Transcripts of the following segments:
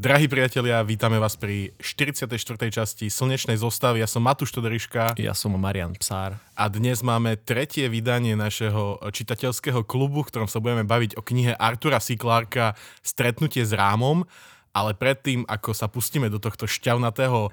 Drahí priatelia, vítame vás pri 44. časti Slnečnej zostavy. Ja som Matúš Todoriška. Ja som Marian Psár. A dnes máme tretie vydanie našeho čitateľského klubu, v ktorom sa budeme baviť o knihe Artura C. Clarka Stretnutie s rámom. Ale predtým, ako sa pustíme do tohto šťavnatého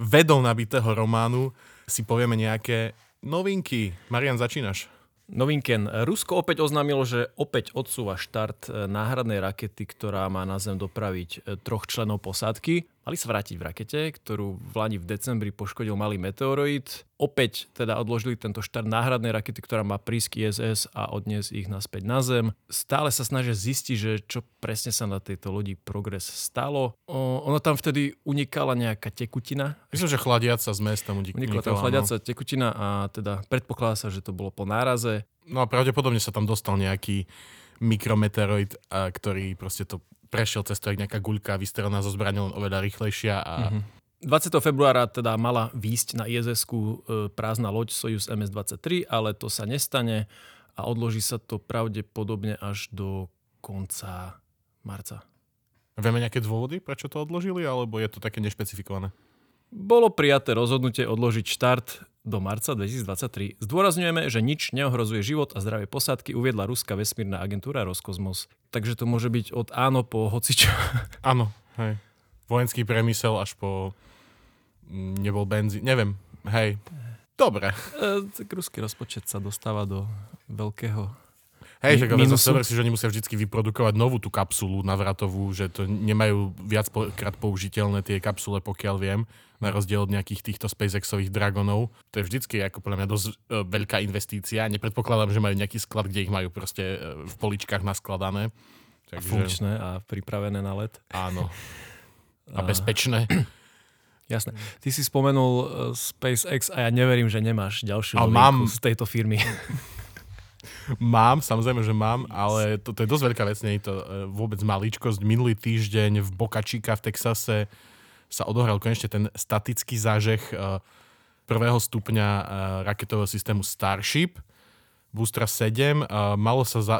vedou nabitého románu, si povieme nejaké novinky. Marian, začínaš. Novinken. Rusko opäť oznámilo, že opäť odsúva štart e, náhradnej rakety, ktorá má na Zem dopraviť e, troch členov posádky. Mali sa vrátiť v rakete, ktorú v Lani v decembri poškodil malý meteoroid. Opäť teda odložili tento štart náhradnej rakety, ktorá má prísky ISS a odniesť ich naspäť na Zem. Stále sa snažia zistiť, že čo presne sa na tejto lodi Progress stalo. O, ono tam vtedy unikala nejaká tekutina. Myslím, že chladiaca zmes tam unikala. Unikla tam chladiaca no. tekutina a teda predpokladá sa, že to bolo po náraze. No a pravdepodobne sa tam dostal nejaký mikrometeoroid, ktorý proste to prešiel cez to, jak nejaká guľka vystrelená zo zbrane len oveľa rýchlejšia a mm-hmm. 20. februára teda mala výjsť na iss e, prázdna loď Soyuz MS-23, ale to sa nestane a odloží sa to pravdepodobne až do konca marca. Vieme nejaké dôvody, prečo to odložili, alebo je to také nešpecifikované? Bolo prijaté rozhodnutie odložiť štart do marca 2023. Zdôrazňujeme, že nič neohrozuje život a zdravie posádky, uviedla Ruská vesmírna agentúra Roskosmos. Takže to môže byť od áno po hocičo. Áno, hej. Vojenský premysel až po mm, nebol benzín, neviem, hej. Dobre. E, tak ruský rozpočet sa dostáva do veľkého Hej, že ale zase si, že oni musia vždy vyprodukovať novú tú kapsulu navratovú, že to nemajú viackrát použiteľné tie kapsule, pokiaľ viem, na rozdiel od nejakých týchto SpaceXových Dragonov. To je vždycky ako podľa mňa dosť e, veľká investícia. Nepredpokladám, že majú nejaký sklad, kde ich majú proste e, v poličkách naskladané. Takže... A funkčné a pripravené na let. Áno. A bezpečné. Jasné. Ty si spomenul uh, SpaceX a ja neverím, že nemáš ďalšiu mám... z tejto firmy. Mám, samozrejme, že mám, ale to, to je dosť veľká vec, nie je to e, vôbec maličkosť. Minulý týždeň v Chica v Texase sa odohral konečne ten statický zážeh e, prvého stupňa e, raketového systému Starship, Boostra 7. Malo sa za,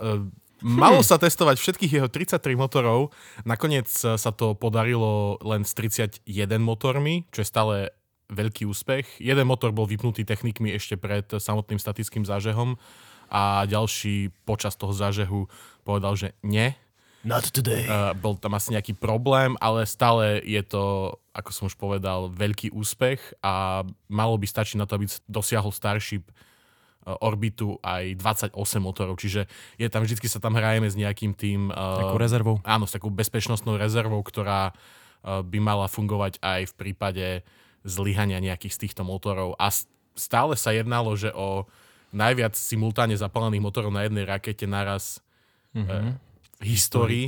Malo sa testovať všetkých jeho 33 motorov, nakoniec sa to podarilo len s 31 motormi, čo je stále veľký úspech. Jeden motor bol vypnutý technikmi ešte pred samotným statickým zážehom a ďalší počas toho zážehu povedal, že nie. Not today. Uh, bol tam asi nejaký problém, ale stále je to, ako som už povedal, veľký úspech a malo by stačiť na to, aby dosiahol Starship uh, orbitu aj 28 motorov, čiže je tam, vždy sa tam hrajeme s nejakým tým... Uh, takou rezervou. Áno, s takou bezpečnostnou rezervou, ktorá by mala fungovať aj v prípade zlyhania nejakých z týchto motorov. A stále sa jednalo, že o najviac simultáne zapálených motorov na jednej rakete naraz mm-hmm. e, v histórii,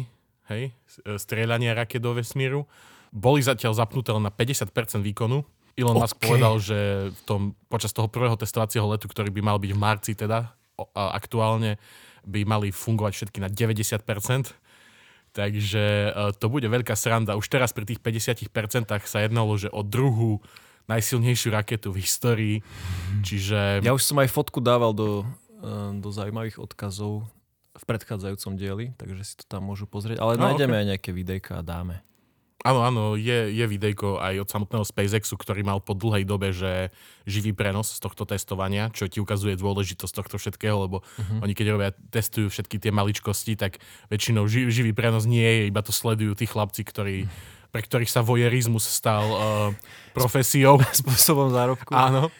hej, e, strieľania raket do vesmíru. Boli zatiaľ zapnuté len na 50% výkonu. Elon okay. Musk povedal, že v tom, počas toho prvého testovacieho letu, ktorý by mal byť v marci teda, o, aktuálne by mali fungovať všetky na 90%. Takže e, to bude veľká sranda. Už teraz pri tých 50% sa jednalo, že o druhú najsilnejšiu raketu v histórii. Čiže... Ja už som aj fotku dával do, eh, do zaujímavých odkazov v predchádzajúcom dieli, takže si to tam môžu pozrieť. Ale no, nájdeme okay. aj nejaké videjka a dáme. Áno, áno, je, je videjko aj od samotného SpaceXu, ktorý mal po dlhej dobe, že živý prenos z tohto testovania, čo ti ukazuje dôležitosť tohto všetkého, lebo uh-huh. oni keď robia, testujú všetky tie maličkosti, tak väčšinou živý, živý prenos nie je, iba to sledujú tí chlapci, ktorí uh-huh pre ktorých sa vojerizmus stal uh, profesiou. Spôsobom zárobku. Áno.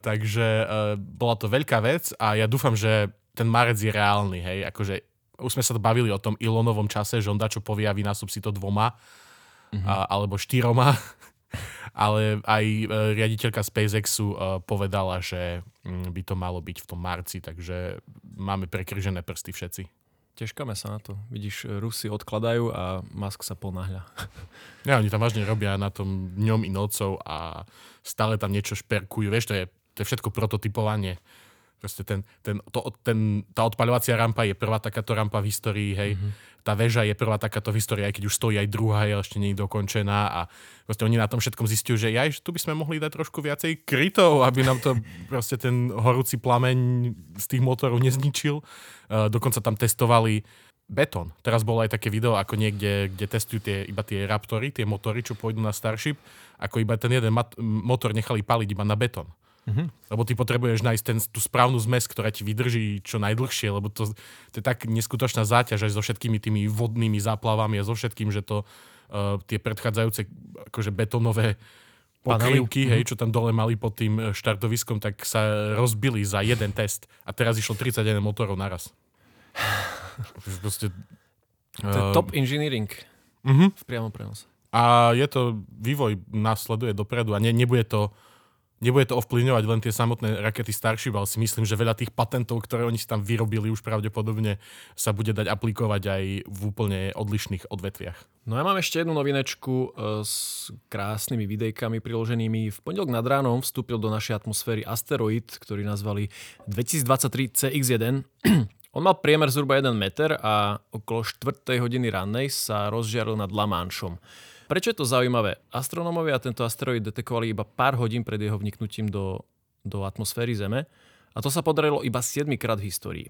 Takže uh, bola to veľká vec a ja dúfam, že ten marec je reálny, hej, akože už sme sa bavili o tom Ilonovom čase, že on dačo povie a vynásob si to dvoma mm-hmm. a, alebo štyroma, ale aj uh, riaditeľka SpaceXu uh, povedala, že um, by to malo byť v tom marci, takže máme prekryžené prsty všetci. Teškáme sa na to. Vidíš, Rusi odkladajú a Musk sa ponáhľa. Ja, oni tam vážne robia na tom dňom i nocou a stále tam niečo šperkujú. Vieš, to je, to je všetko prototypovanie. Proste ten, ten, to, ten, tá odpaľovacia rampa je prvá takáto rampa v histórii, hej. Mm-hmm tá väža je prvá takáto história, aj keď už stojí aj druhá, je ešte nie je dokončená a proste oni na tom všetkom zistujú, že ja tu by sme mohli dať trošku viacej krytov, aby nám to proste ten horúci plameň z tých motorov nezničil. Uh, dokonca tam testovali betón. Teraz bolo aj také video, ako niekde, kde testujú tie, iba tie Raptory, tie motory, čo pôjdu na Starship, ako iba ten jeden mat- motor nechali paliť iba na betón. Mm-hmm. Lebo ty potrebuješ nájsť ten, tú správnu zmes, ktorá ti vydrží čo najdlhšie, lebo to, to je tak neskutočná záťaž aj so všetkými tými vodnými záplavami a so všetkým, že to uh, tie predchádzajúce akože betónové pokrývky, hej, mhm. čo tam dole mali pod tým eh, štartoviskom, tak sa rozbili za jeden test. A teraz išlo 31 motorov naraz. Proste, to je uh, top engineering uh-huh. v priamom prenose. A je to, vývoj následuje dopredu a ne, nebude to nebude to ovplyvňovať len tie samotné rakety Starship, ale si myslím, že veľa tých patentov, ktoré oni si tam vyrobili, už pravdepodobne sa bude dať aplikovať aj v úplne odlišných odvetviach. No ja mám ešte jednu novinečku e, s krásnymi videjkami priloženými. V pondelok nad ránom vstúpil do našej atmosféry asteroid, ktorý nazvali 2023 CX-1. On mal priemer zhruba 1 meter a okolo 4 hodiny rannej sa rozžiaril nad Lamanšom. Prečo je to zaujímavé? Astronómovia tento asteroid detekovali iba pár hodín pred jeho vniknutím do, do atmosféry Zeme a to sa podarilo iba 7 krát v histórii.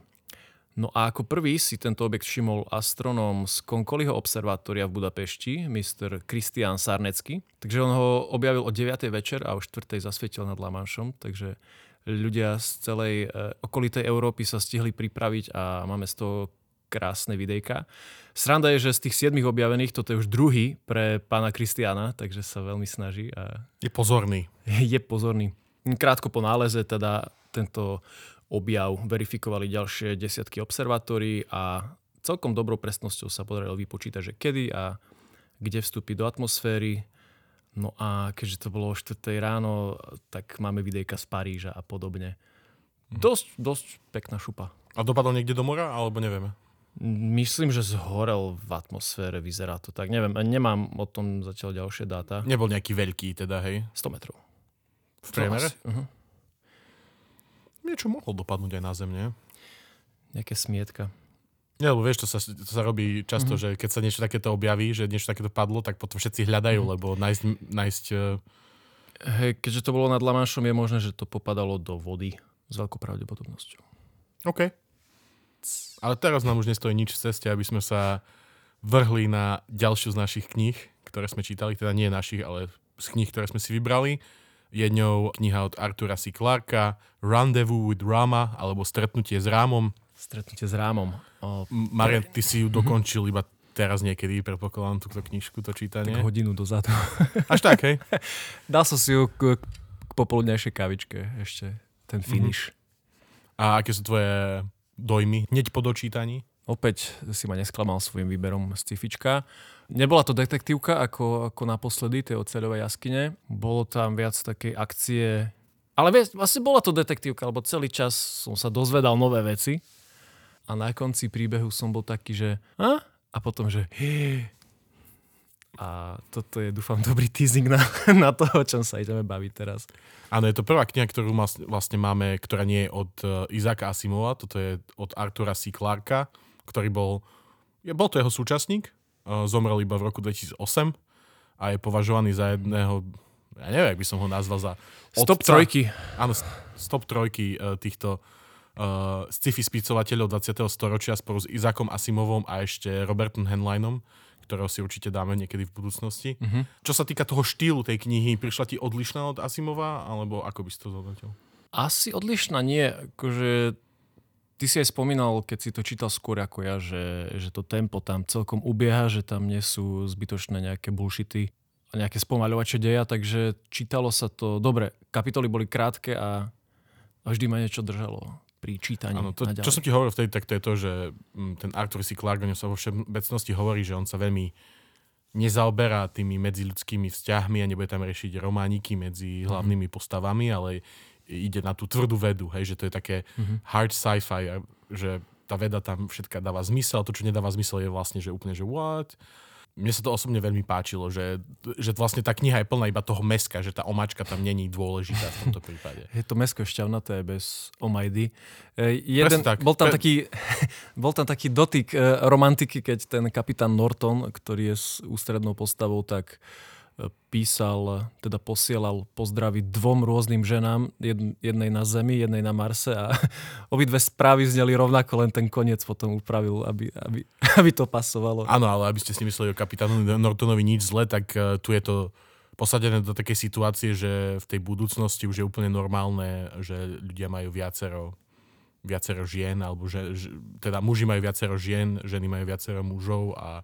No a ako prvý si tento objekt všimol astronóm z Konkoliho observatória v Budapešti, Mr. Christian Sarnecky. Takže on ho objavil o 9. večer a o 4. zasvietil nad Lamanšom, takže ľudia z celej e, okolitej Európy sa stihli pripraviť a máme z toho krásne videjka. Sranda je, že z tých siedmých objavených toto je už druhý pre pána Kristiana, takže sa veľmi snaží. A je pozorný. Je pozorný. Krátko po náleze teda tento objav verifikovali ďalšie desiatky observatórií a celkom dobrou presnosťou sa podarilo vypočítať, že kedy a kde vstúpi do atmosféry. No a keďže to bolo o 4 ráno, tak máme videjka z Paríža a podobne. Mhm. Dosť, dosť pekná šupa. A dopadol niekde do mora, alebo nevieme? Myslím, že zhorel v atmosfére, vyzerá to tak. Neviem, nemám o tom zatiaľ ďalšie dáta. Nebol nejaký veľký teda, hej? 100 metrov. V priemere? Uh-huh. Niečo mohol dopadnúť aj na zem, nie? Nejaké smietka. Nie, lebo vieš, to sa, to sa robí často, mm-hmm. že keď sa niečo takéto objaví, že niečo takéto padlo, tak potom všetci hľadajú, mm-hmm. lebo nájsť... nájsť uh... Hej, keďže to bolo nad Lamanšom, je možné, že to popadalo do vody s veľkou pravdepodobnosťou. OK. Ale teraz nám už nestojí nič v ceste, aby sme sa vrhli na ďalšiu z našich kníh, ktoré sme čítali, teda nie našich, ale z kníh, ktoré sme si vybrali. Jednou kniha od Artura C. Clarka Rendezvous with Rama, alebo Stretnutie s Rámom. Stretnutie s Rámom. O, Marian, ty si ju dokončil iba teraz niekedy, predpokladám túto knižku, to čítanie. Tak hodinu dozadu. Až tak, hej? Dal som si ju k, k popoludnejšej kavičke ešte, ten finish. Mm-hmm. A aké sú tvoje dojmy hneď po dočítaní? Opäť si ma nesklamal svojim výberom z cifička. Nebola to detektívka ako, ako naposledy tej oceľovej jaskyne. Bolo tam viac takej akcie ale vieš, vlastne bola to detektívka, lebo celý čas som sa dozvedal nové veci a na konci príbehu som bol taký, že a, a potom, že a toto je, dúfam, dobrý teasing na, na to, o čom sa ideme baviť teraz. Áno, je to prvá kniha, ktorú vlastne máme, ktorá nie je od uh, Izaka Asimova, toto je od Artura C. Clarka, ktorý bol, je, bol to jeho súčasník, uh, zomrel iba v roku 2008 a je považovaný za jedného ja neviem, ak by som ho nazval za Stop trojky. Áno, stop trojky uh, týchto uh, sci-fi spicovateľov 20. storočia spolu s Izakom Asimovom a ešte Robertom Henleinom, ktorého si určite dáme niekedy v budúcnosti. Uh-huh. Čo sa týka toho štýlu tej knihy, prišla ti odlišná od Asimova, alebo ako by si to zhodnotil? Asi odlišná nie. Akože ty si aj spomínal, keď si to čítal skôr ako ja, že, že to tempo tam celkom ubieha, že tam nie sú zbytočné nejaké bullshity nejaké spomaľovače deja, takže čítalo sa to dobre. Kapitoly boli krátke a, a vždy ma niečo držalo pri čítaní. Áno, to, čo som ti hovoril vtedy, tak to je to, že mm, ten Arthur C. Clarke sa vo všeobecnosti hovorí, že on sa veľmi nezaoberá tými medziludskými vzťahmi a nebude tam riešiť romániky medzi mhm. hlavnými mm-hmm. postavami, ale ide na tú tvrdú vedu, hej, že to je také mm-hmm. hard sci-fi, že tá veda tam všetka dáva zmysel, to, čo nedáva zmysel, je vlastne, že úplne, že what? Mne sa to osobne veľmi páčilo, že, že vlastne tá kniha je plná iba toho meska, že tá omačka tam není dôležitá v tomto prípade. Je to mesko šťavnaté bez omajdy. E, jeden, tak. Bol, tam Pre... taký, bol tam taký dotyk e, romantiky, keď ten kapitán Norton, ktorý je s ústrednou postavou, tak písal, teda posielal pozdravy dvom rôznym ženám, jednej na Zemi, jednej na Marse a obidve správy zneli rovnako, len ten koniec potom upravil, aby, aby, aby to pasovalo. Áno, ale aby ste si mysleli o kapitánu Nortonovi nič zle, tak uh, tu je to posadené do takej situácie, že v tej budúcnosti už je úplne normálne, že ľudia majú viacero viacero žien, alebo že teda muži majú viacero žien, ženy majú viacero mužov a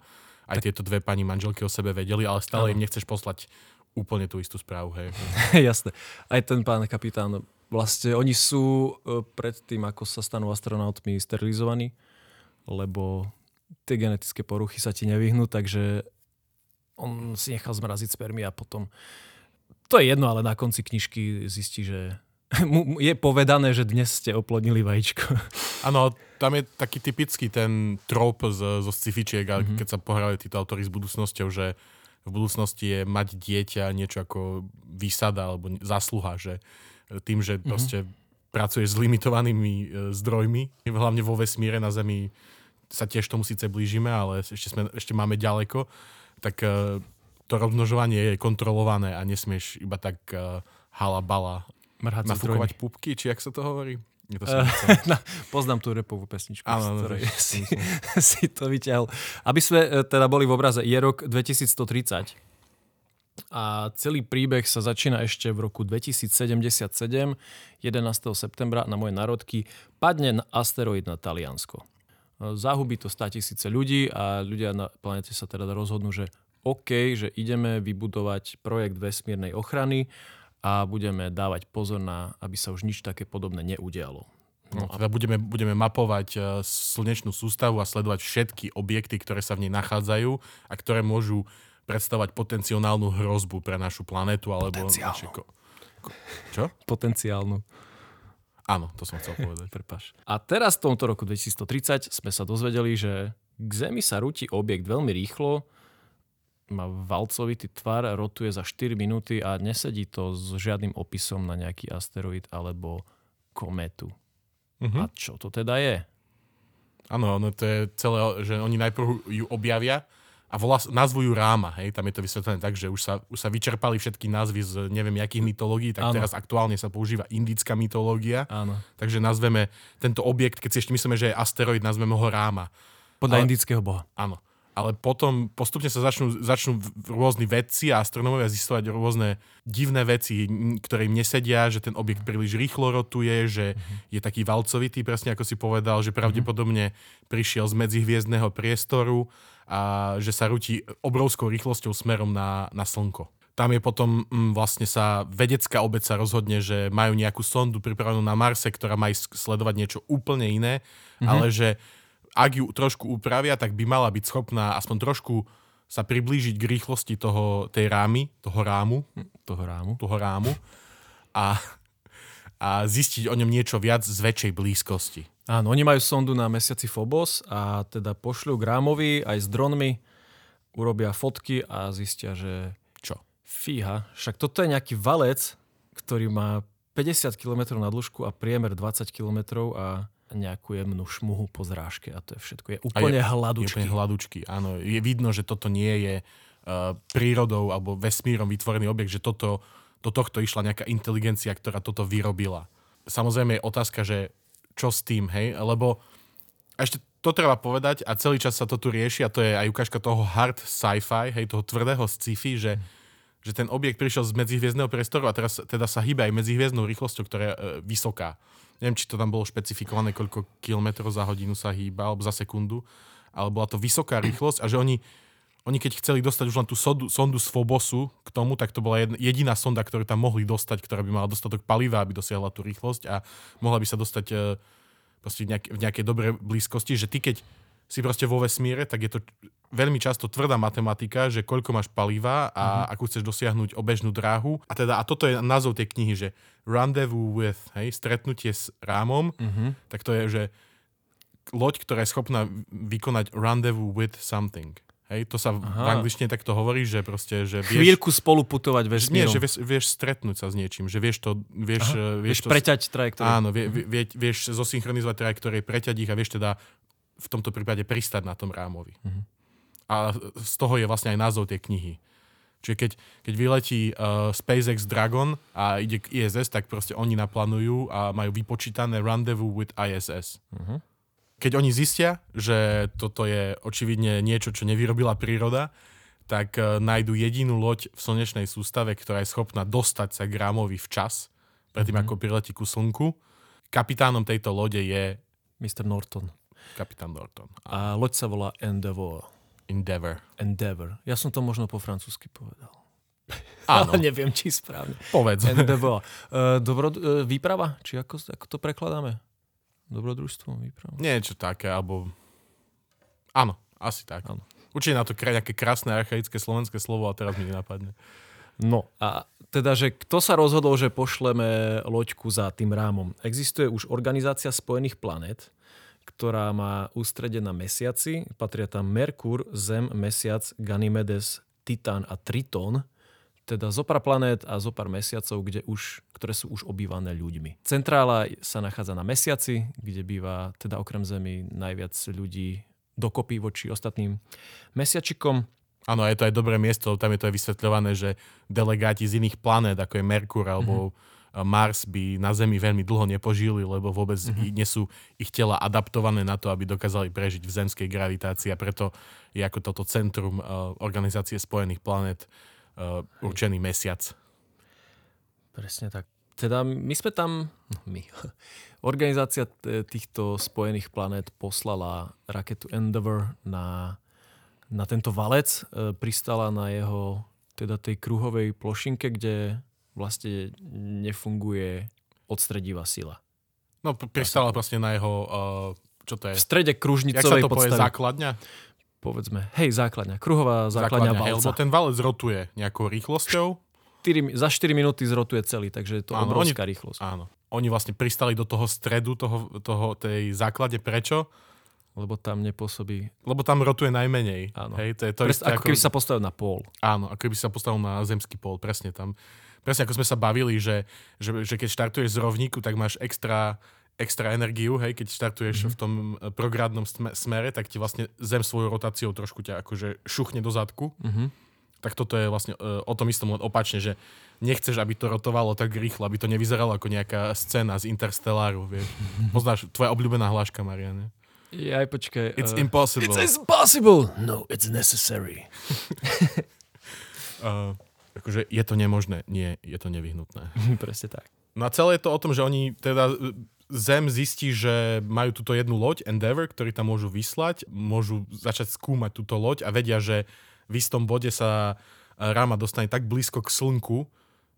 aj tieto dve pani manželky o sebe vedeli, ale stále ano. im nechceš poslať úplne tú istú správu. Hej. Jasné. Aj ten pán kapitán, vlastne oni sú e, pred tým, ako sa stanú astronautmi sterilizovaní, lebo tie genetické poruchy sa ti nevyhnú, takže on si nechal zmraziť spermy a potom to je jedno, ale na konci knižky zistí, že je povedané, že dnes ste oplodnili vajíčko. Áno, tam je taký typický ten trop z, zo scifičiek, mm-hmm. keď sa pohrávajú títo autory s budúcnosťou, že v budúcnosti je mať dieťa niečo ako výsada alebo zásluha, že tým, že mm-hmm. proste pracuješ s limitovanými e, zdrojmi, hlavne vo vesmíre na Zemi sa tiež tomu síce blížime, ale ešte, sme, ešte máme ďaleko, tak e, to rozmnožovanie je kontrolované a nesmieš iba tak uh, halabala Mrhať nafúkovať pupky, či jak sa to hovorí? Je to uh, no, poznám tú repovú pesničku, áno, z ktorej no, si, si to vyťahol. Aby sme uh, teda boli v obraze, je rok 2130 a celý príbeh sa začína ešte v roku 2077, 11. septembra na moje národky, padne asteroid na Taliansko. E, zahubí to 100 tisíce ľudí a ľudia na planete sa teda rozhodnú, že OK, že ideme vybudovať projekt vesmírnej ochrany a budeme dávať pozor na, aby sa už nič také podobné neudialo. No, teda budeme, budeme mapovať uh, slnečnú sústavu a sledovať všetky objekty, ktoré sa v nej nachádzajú a ktoré môžu predstavovať potenciálnu hrozbu pre našu planetu. Alebo naše ko- ko- čo? Potenciálnu. Áno, to som chcel povedať. Prepaš. A teraz v tomto roku 2030 sme sa dozvedeli, že k Zemi sa rúti objekt veľmi rýchlo, má valcovitý tvar, rotuje za 4 minúty a nesedí to s žiadnym opisom na nejaký asteroid alebo kometu. Uh-huh. A čo to teda je? Áno, no to je celé, že oni najprv ju objavia a volá, nazvu ju Ráma, hej, tam je to vysvetlené tak, že už sa, už sa vyčerpali všetky názvy z neviem jakých mytológií, tak ano. teraz aktuálne sa používa indická mytológia, Áno. takže nazveme tento objekt, keď si ešte myslíme, že je asteroid, nazveme ho Ráma. Podľa Ale, indického boha. Áno ale potom postupne sa začnú, začnú rôzni vedci a astronómovia zistovať rôzne divné veci, ktoré im nesedia, že ten objekt príliš rýchlo rotuje, že mm-hmm. je taký valcovitý, presne ako si povedal, že pravdepodobne prišiel z medzihviezdného priestoru a že sa rúti obrovskou rýchlosťou smerom na, na Slnko. Tam je potom m, vlastne sa vedecká obec sa rozhodne, že majú nejakú sondu pripravenú na Marse, ktorá má sledovať niečo úplne iné, mm-hmm. ale že ak ju trošku upravia, tak by mala byť schopná aspoň trošku sa priblížiť k rýchlosti toho, tej rámy, toho rámu, toho rámu, toho rámu a, a zistiť o ňom niečo viac z väčšej blízkosti. Áno, oni majú sondu na mesiaci Phobos a teda pošľú k rámovi aj s dronmi, urobia fotky a zistia, že čo? Fíha, však toto je nejaký valec, ktorý má 50 km na dĺžku a priemer 20 km a nejakú jemnú šmuhu po zrážke a to je všetko. Je úplne je, hladučky. Je úplne hladučky, áno. Je vidno, že toto nie je uh, prírodou alebo vesmírom vytvorený objekt, že toto, do tohto išla nejaká inteligencia, ktorá toto vyrobila. Samozrejme je otázka, že čo s tým, hej? Lebo a ešte to treba povedať a celý čas sa to tu rieši a to je aj ukážka toho hard sci-fi, hej, toho tvrdého sci-fi, že, že ten objekt prišiel z medzihviezdneho priestoru a teraz teda sa hýba aj medzihviezdnou rýchlosťou, ktorá je e, vysoká neviem, či to tam bolo špecifikované, koľko kilometrov za hodinu sa hýba, alebo za sekundu, ale bola to vysoká rýchlosť a že oni, oni keď chceli dostať už len tú sondu, sondu z Fobosu k tomu, tak to bola jediná sonda, ktorú tam mohli dostať, ktorá by mala dostatok paliva, aby dosiahla tú rýchlosť a mohla by sa dostať e, proste v nejakej dobrej blízkosti, že ty keď si proste vo vesmíre, tak je to veľmi často tvrdá matematika, že koľko máš paliva a mm-hmm. akú chceš dosiahnuť obežnú dráhu. A teda, a toto je názov tej knihy, že Rendezvous with, hej, stretnutie s rámom, mm-hmm. tak to je, že loď, ktorá je schopná vykonať rendezvous with something. Hej, to sa Aha. v angličtine takto hovorí, že proste, že vieš... Chvíľku spolu putovať vesmírom. Nie, že vieš, vieš stretnúť sa s niečím, že vieš to... Vieš, Aha, vieš, vieš to, preťať trajektóriu. Áno, vie, vie, vieš zosynchronizovať trajektórie, preťať ich a vieš teda v tomto prípade pristať na tom rámovi. Uh-huh. A z toho je vlastne aj názov tej knihy. Čiže keď, keď vyletí uh, SpaceX Dragon a ide k ISS, tak proste oni naplánujú a majú vypočítané rendezvous with ISS. Uh-huh. Keď oni zistia, že toto je očividne niečo, čo nevyrobila príroda, tak uh, nájdu jedinú loď v slnečnej sústave, ktorá je schopná dostať sa k Rámovi včas, predtým uh-huh. ako priletí ku Slnku. Kapitánom tejto lode je... Mr. Norton. Kapitán Norton. A loď sa volá Endeavour. Endeavor. Endeavor. Ja som to možno po francúzsky povedal. Áno. Ale neviem, či správne. Povedz. Endeavor. Uh, dobro, uh, výprava? Či ako, ako to prekladáme? Dobrodružstvo, výprava? Niečo také, alebo... Áno, asi tak. Áno. Určite na to nejaké krásne archaické slovenské slovo a teraz mi nenapadne. No a teda, že kto sa rozhodol, že pošleme loďku za tým rámom? Existuje už Organizácia spojených planet, ktorá má ústredie na mesiaci. Patria tam Merkur, Zem, Mesiac, Ganymedes, Titán a Triton, teda zo pár planét a zo pár mesiacov, kde už, ktoré sú už obývané ľuďmi. Centrála sa nachádza na mesiaci, kde býva teda okrem Zemi najviac ľudí dokopy voči ostatným mesiačikom. Áno, je to aj dobré miesto, tam je to aj vysvetľované, že delegáti z iných planét, ako je Merkur alebo mm-hmm Mars by na Zemi veľmi dlho nepožili, lebo vôbec mm-hmm. nie sú ich tela adaptované na to, aby dokázali prežiť v zemskej gravitácii a preto je ako toto centrum uh, Organizácie spojených planet uh, určený mesiac. Presne tak. Teda my sme tam, no my, organizácia týchto spojených planét poslala raketu Endeavour na, na tento valec, e, pristala na jeho teda tej kruhovej plošinke, kde vlastne nefunguje odstredivá sila. No, pristala vlastne na jeho, uh, čo to je? V strede kružnicovej Jak sa to povie, základňa? Povedzme, hej, základňa, kruhová základňa, základňa valca. Hej, lebo ten valec rotuje nejakou rýchlosťou. 4, za 4 minúty zrotuje celý, takže je to áno, obrovská oni, rýchlosť. Áno. Oni vlastne pristali do toho stredu toho, toho, tej základe. Prečo? Lebo tam nepôsobí... Lebo tam rotuje najmenej. Áno. Hej, to je to Prest, ako, ako keby sa postavil na pól. Áno, ako keby sa postavil na zemský pól, presne tam presne ako sme sa bavili, že, že, že keď štartuješ z rovníku, tak máš extra, extra energiu, hej, keď štartuješ mm-hmm. v tom eh, prográdnom smere, tak ti vlastne zem svojou rotáciou trošku ťa akože šuchne do zadku. Mm-hmm. Tak toto je vlastne uh, o tom istom len opačne, že nechceš, aby to rotovalo tak rýchlo, aby to nevyzeralo ako nejaká scéna z Interstelláru, vieš. Poznáš, tvoja obľúbená hláška, Mariane. Ja aj počkaj. It's uh, impossible. It's impossible! No, it's necessary. uh, akože je to nemožné. Nie, je to nevyhnutné. Presne tak. No a celé je to o tom, že oni teda Zem zistí, že majú túto jednu loď Endeavour, ktorý tam môžu vyslať, môžu začať skúmať túto loď a vedia, že v istom bode sa Rama dostane tak blízko k Slnku,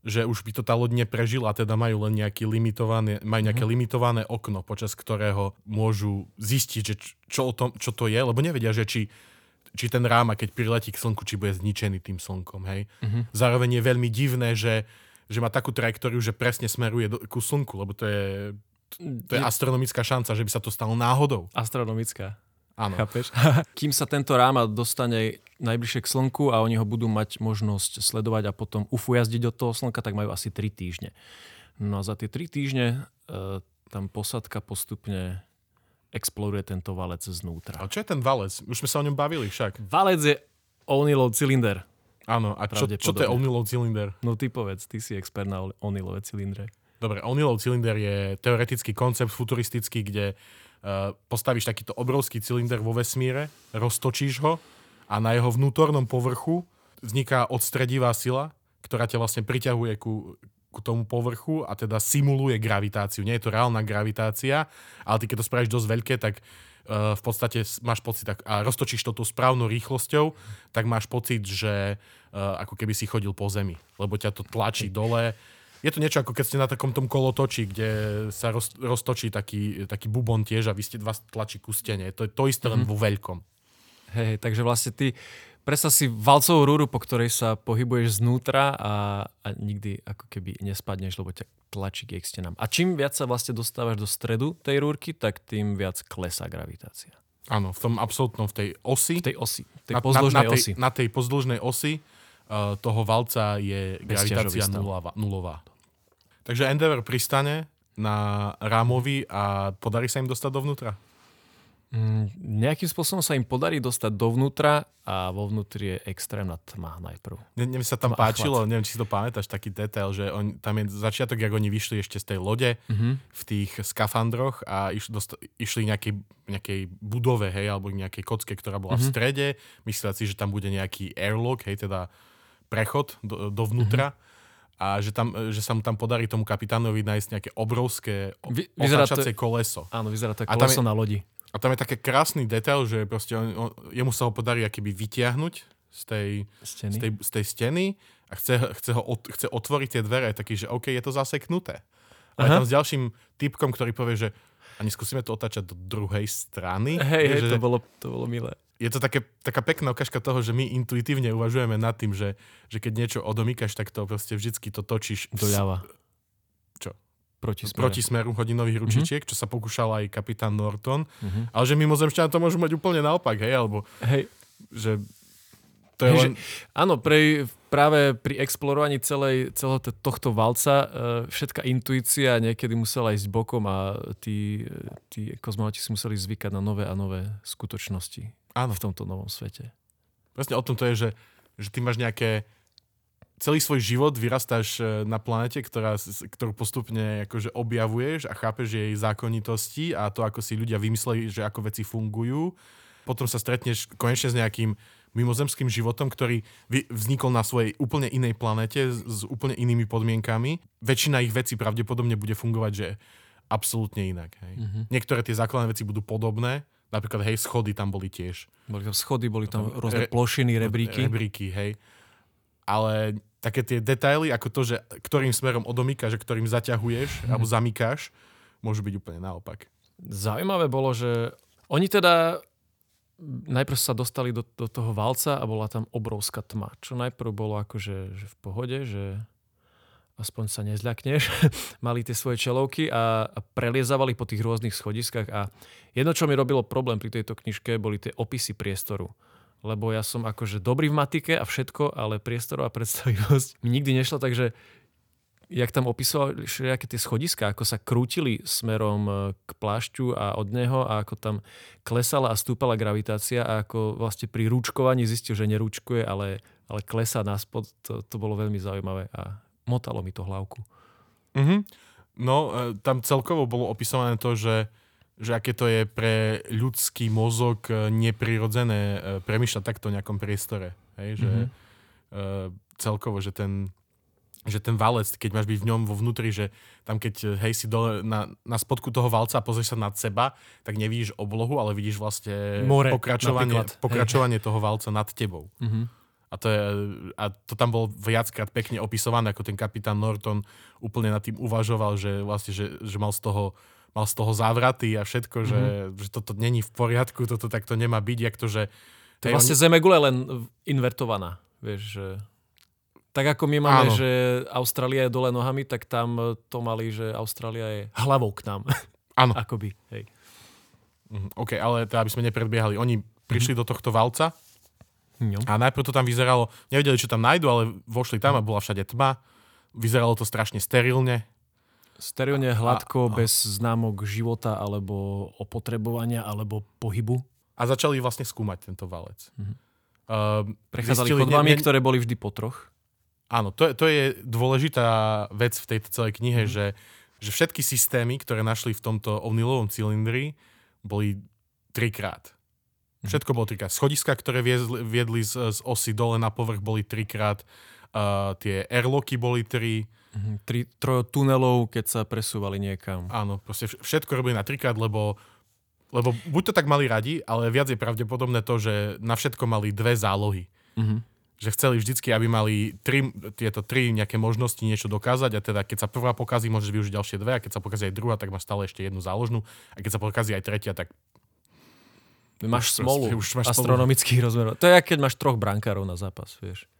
že už by to tá loď neprežila, teda majú len nejaký limitované, majú nejaké mm. limitované okno, počas ktorého môžu zistiť, že čo, o tom, čo to je, lebo nevedia, že či či ten ráma, keď priletí k slnku, či bude zničený tým slnkom, hej. Uh-huh. Zároveň je veľmi divné, že, že má takú trajektóriu, že presne smeruje do, ku slnku, lebo to je, to je astronomická šanca, že by sa to stalo náhodou. Astronomická. Áno. Chápeš? Kým sa tento ráma dostane najbližšie k slnku a oni ho budú mať možnosť sledovať a potom ufujazdiť od toho slnka, tak majú asi 3 týždne. No a za tie 3 týždne e, tam posadka postupne exploduje tento valec znútra. A čo je ten valec? Už sme sa o ňom bavili však. Valec je Onilov cylinder. Áno, a čo, čo to je Onilov cylinder? No ty povedz, ty si expert na Onilové cylindre. Dobre, Onilov cylinder je teoretický koncept futuristický, kde uh, postavíš takýto obrovský cylinder vo vesmíre, roztočíš ho a na jeho vnútornom povrchu vzniká odstredivá sila, ktorá ťa vlastne priťahuje ku, ku tomu povrchu a teda simuluje gravitáciu. Nie je to reálna gravitácia, ale ty keď to spravíš dosť veľké, tak uh, v podstate máš pocit, tak, a roztočíš to tú správnou rýchlosťou, tak máš pocit, že uh, ako keby si chodil po zemi, lebo ťa to tlačí dole. Je to niečo ako keď ste na takom tom kolotoči, kde sa roz, roztočí taký, taký bubon tiež a vy ste dva tlačí ku stene. To je to isté mm-hmm. len mhm. vo veľkom. Hej, takže vlastne ty Predstav si valcovú rúru, po ktorej sa pohybuješ znútra a, a nikdy ako keby nespadneš, lebo ťa tlačí k stenám. A čím viac sa vlastne dostávaš do stredu tej rúrky, tak tým viac klesá gravitácia. Áno, v tom absolútnom, v tej osi. V tej osi, tej na, pozdĺžnej na, na tej, osi. Na tej pozdĺžnej osi uh, toho valca je gravitácia nulová, nulová. Takže Endeavour pristane na rámovi a podarí sa im dostať dovnútra? Mm, nejakým spôsobom sa im podarí dostať dovnútra a vo vnútri je extrémna tma najprv. Ne, neviem, sa tam tma páčilo, neviem, či si to pamätáš, taký detail, že on, tam je začiatok, jak oni vyšli ešte z tej lode mm-hmm. v tých skafandroch a iš, dost, išli nejakej, nejakej budove, hej, alebo nejakej kocke, ktorá bola mm-hmm. v strede. Mysleli si, že tam bude nejaký airlock, hej, teda prechod do, dovnútra. Mm-hmm a že, tam, že sa mu tam podarí tomu kapitánovi nájsť nejaké obrovské otáčacie koleso. Áno, vyzerá to koleso je, na lodi. A tam je také krásny detail, že proste on, on, jemu sa ho podarí akoby vytiahnuť z tej steny, z tej, z tej steny a chce, chce, ho od, chce otvoriť tie dvere, taký, že OK, je to zaseknuté. Ale tam s ďalším typkom, ktorý povie, že a neskúsime to otáčať do druhej strany. Hej, hej, že, to, bolo, to bolo milé. Je to také, taká pekná ukážka toho, že my intuitívne uvažujeme nad tým, že, že keď niečo odomýkaš, tak to proste vždycky to točíš. Doľava. Proti smeru. proti smeru hodinových mhm. ručičiek, mm-hmm. čo sa pokúšal aj kapitán Norton. Mm-hmm. Ale že mimozemšťania to môžu mať úplne naopak, hej? Alebo hej. že to je hej, len... že, áno, pre, práve pri explorovaní celej, celého tohto valca uh, všetká intuícia niekedy musela ísť bokom a tí, tí kozmonauti si museli zvykať na nové a nové skutočnosti áno. v tomto novom svete. Presne o tom to je, že, že ty máš nejaké celý svoj život vyrastáš e, na planete, ktorá, ktorú postupne akože objavuješ a chápeš jej zákonitosti a to, ako si ľudia vymysleli, že ako veci fungujú. Potom sa stretneš konečne s nejakým mimozemským životom, ktorý vznikol na svojej úplne inej planete s úplne inými podmienkami. Väčšina ich vecí pravdepodobne bude fungovať, že absolútne inak. Hej. Mm-hmm. Niektoré tie základné veci budú podobné, napríklad hej, schody tam boli tiež. Boli tam schody, boli tam rôzne Re, plošiny, rebríky. Rebríky, hej. Ale také tie detaily, ako to, že ktorým smerom odomýkaš a ktorým zaťahuješ mm-hmm. alebo zamykáš, môžu byť úplne naopak. Zaujímavé bolo, že oni teda najprv sa dostali do, do toho valca a bola tam obrovská tma. Čo najprv bolo akože že v pohode, že aspoň sa nezľakneš. Mali tie svoje čelovky a, a preliezavali po tých rôznych schodiskách a jedno, čo mi robilo problém pri tejto knižke, boli tie opisy priestoru lebo ja som akože dobrý v matike a všetko, ale priestorová predstavivosť mi nikdy nešla, takže jak tam opisoval všelijaké tie schodiska, ako sa krútili smerom e, k plášťu a od neho a ako tam klesala a stúpala gravitácia a ako vlastne pri rúčkovaní zistil, že nerúčkuje, ale, ale klesá naspod, to, to bolo veľmi zaujímavé a motalo mi to hlavku. Mm-hmm. No, e, tam celkovo bolo opisované to, že že aké to je pre ľudský mozog e, neprirodzené e, premyšľať takto v nejakom priestore. Hej? Že, mm-hmm. uh, celkovo, že ten, že ten valec, keď máš byť v ňom vo vnútri, že tam keď hej si dole na, na spodku toho valca a pozrieš sa nad seba, tak nevidíš oblohu, ale vidíš vlastne More, pokračovanie, pokračovanie toho valca nad tebou. Mm-hmm. A to, je, a to tam bol viackrát pekne opisované, ako ten kapitán Norton úplne nad tým uvažoval, že vlastne, že, že mal z toho mal z toho závraty a všetko, mm-hmm. že, mhm. že toto není v poriadku, toto takto nemá byť, jak to, že... To je vlastne oni... Zemegule len invertovaná, vieš, že... Tak ako my máme, Áno. že Austrália je dole nohami, tak tam to mali, že Austrália je hlavou k nám. Áno. Akoby, hej. Mm, OK, ale teda, aby sme nepredbiehali. Oni prišli mm-hmm. do tohto valca no. a najprv to tam vyzeralo, nevedeli, čo tam nájdu, ale vošli tam a bola všade tma. Vyzeralo to strašne sterilne, Sterilne, hladko, a, a, bez známok života alebo opotrebovania alebo pohybu. A začali vlastne skúmať tento valec. Mhm. Uh, Prechádzali chodbami, ne, ktoré boli vždy po troch. Áno, to, to je dôležitá vec v tejto celej knihe, mm. že, že všetky systémy, ktoré našli v tomto ovnilovom cylindri, boli trikrát. Mm. Všetko bolo trikrát. Schodiska, ktoré viedli, viedli z, z osy dole na povrch, boli trikrát. Uh, tie airlocky boli tri Mm-hmm. Tri, trojo tunelov, keď sa presúvali niekam. Áno, proste všetko robili na trikrát, lebo, lebo buď to tak mali radi, ale viac je pravdepodobné to, že na všetko mali dve zálohy. Mm-hmm. Že chceli vždycky, aby mali tri, tieto tri nejaké možnosti niečo dokázať a teda keď sa prvá pokazí, môžeš využiť ďalšie dve a keď sa pokazí aj druhá, tak máš stále ešte jednu záložnú a keď sa pokazí aj tretia, tak Máš smolu, už máš astronomických rozmerov. To je, keď máš troch brankárov na zápas, vieš.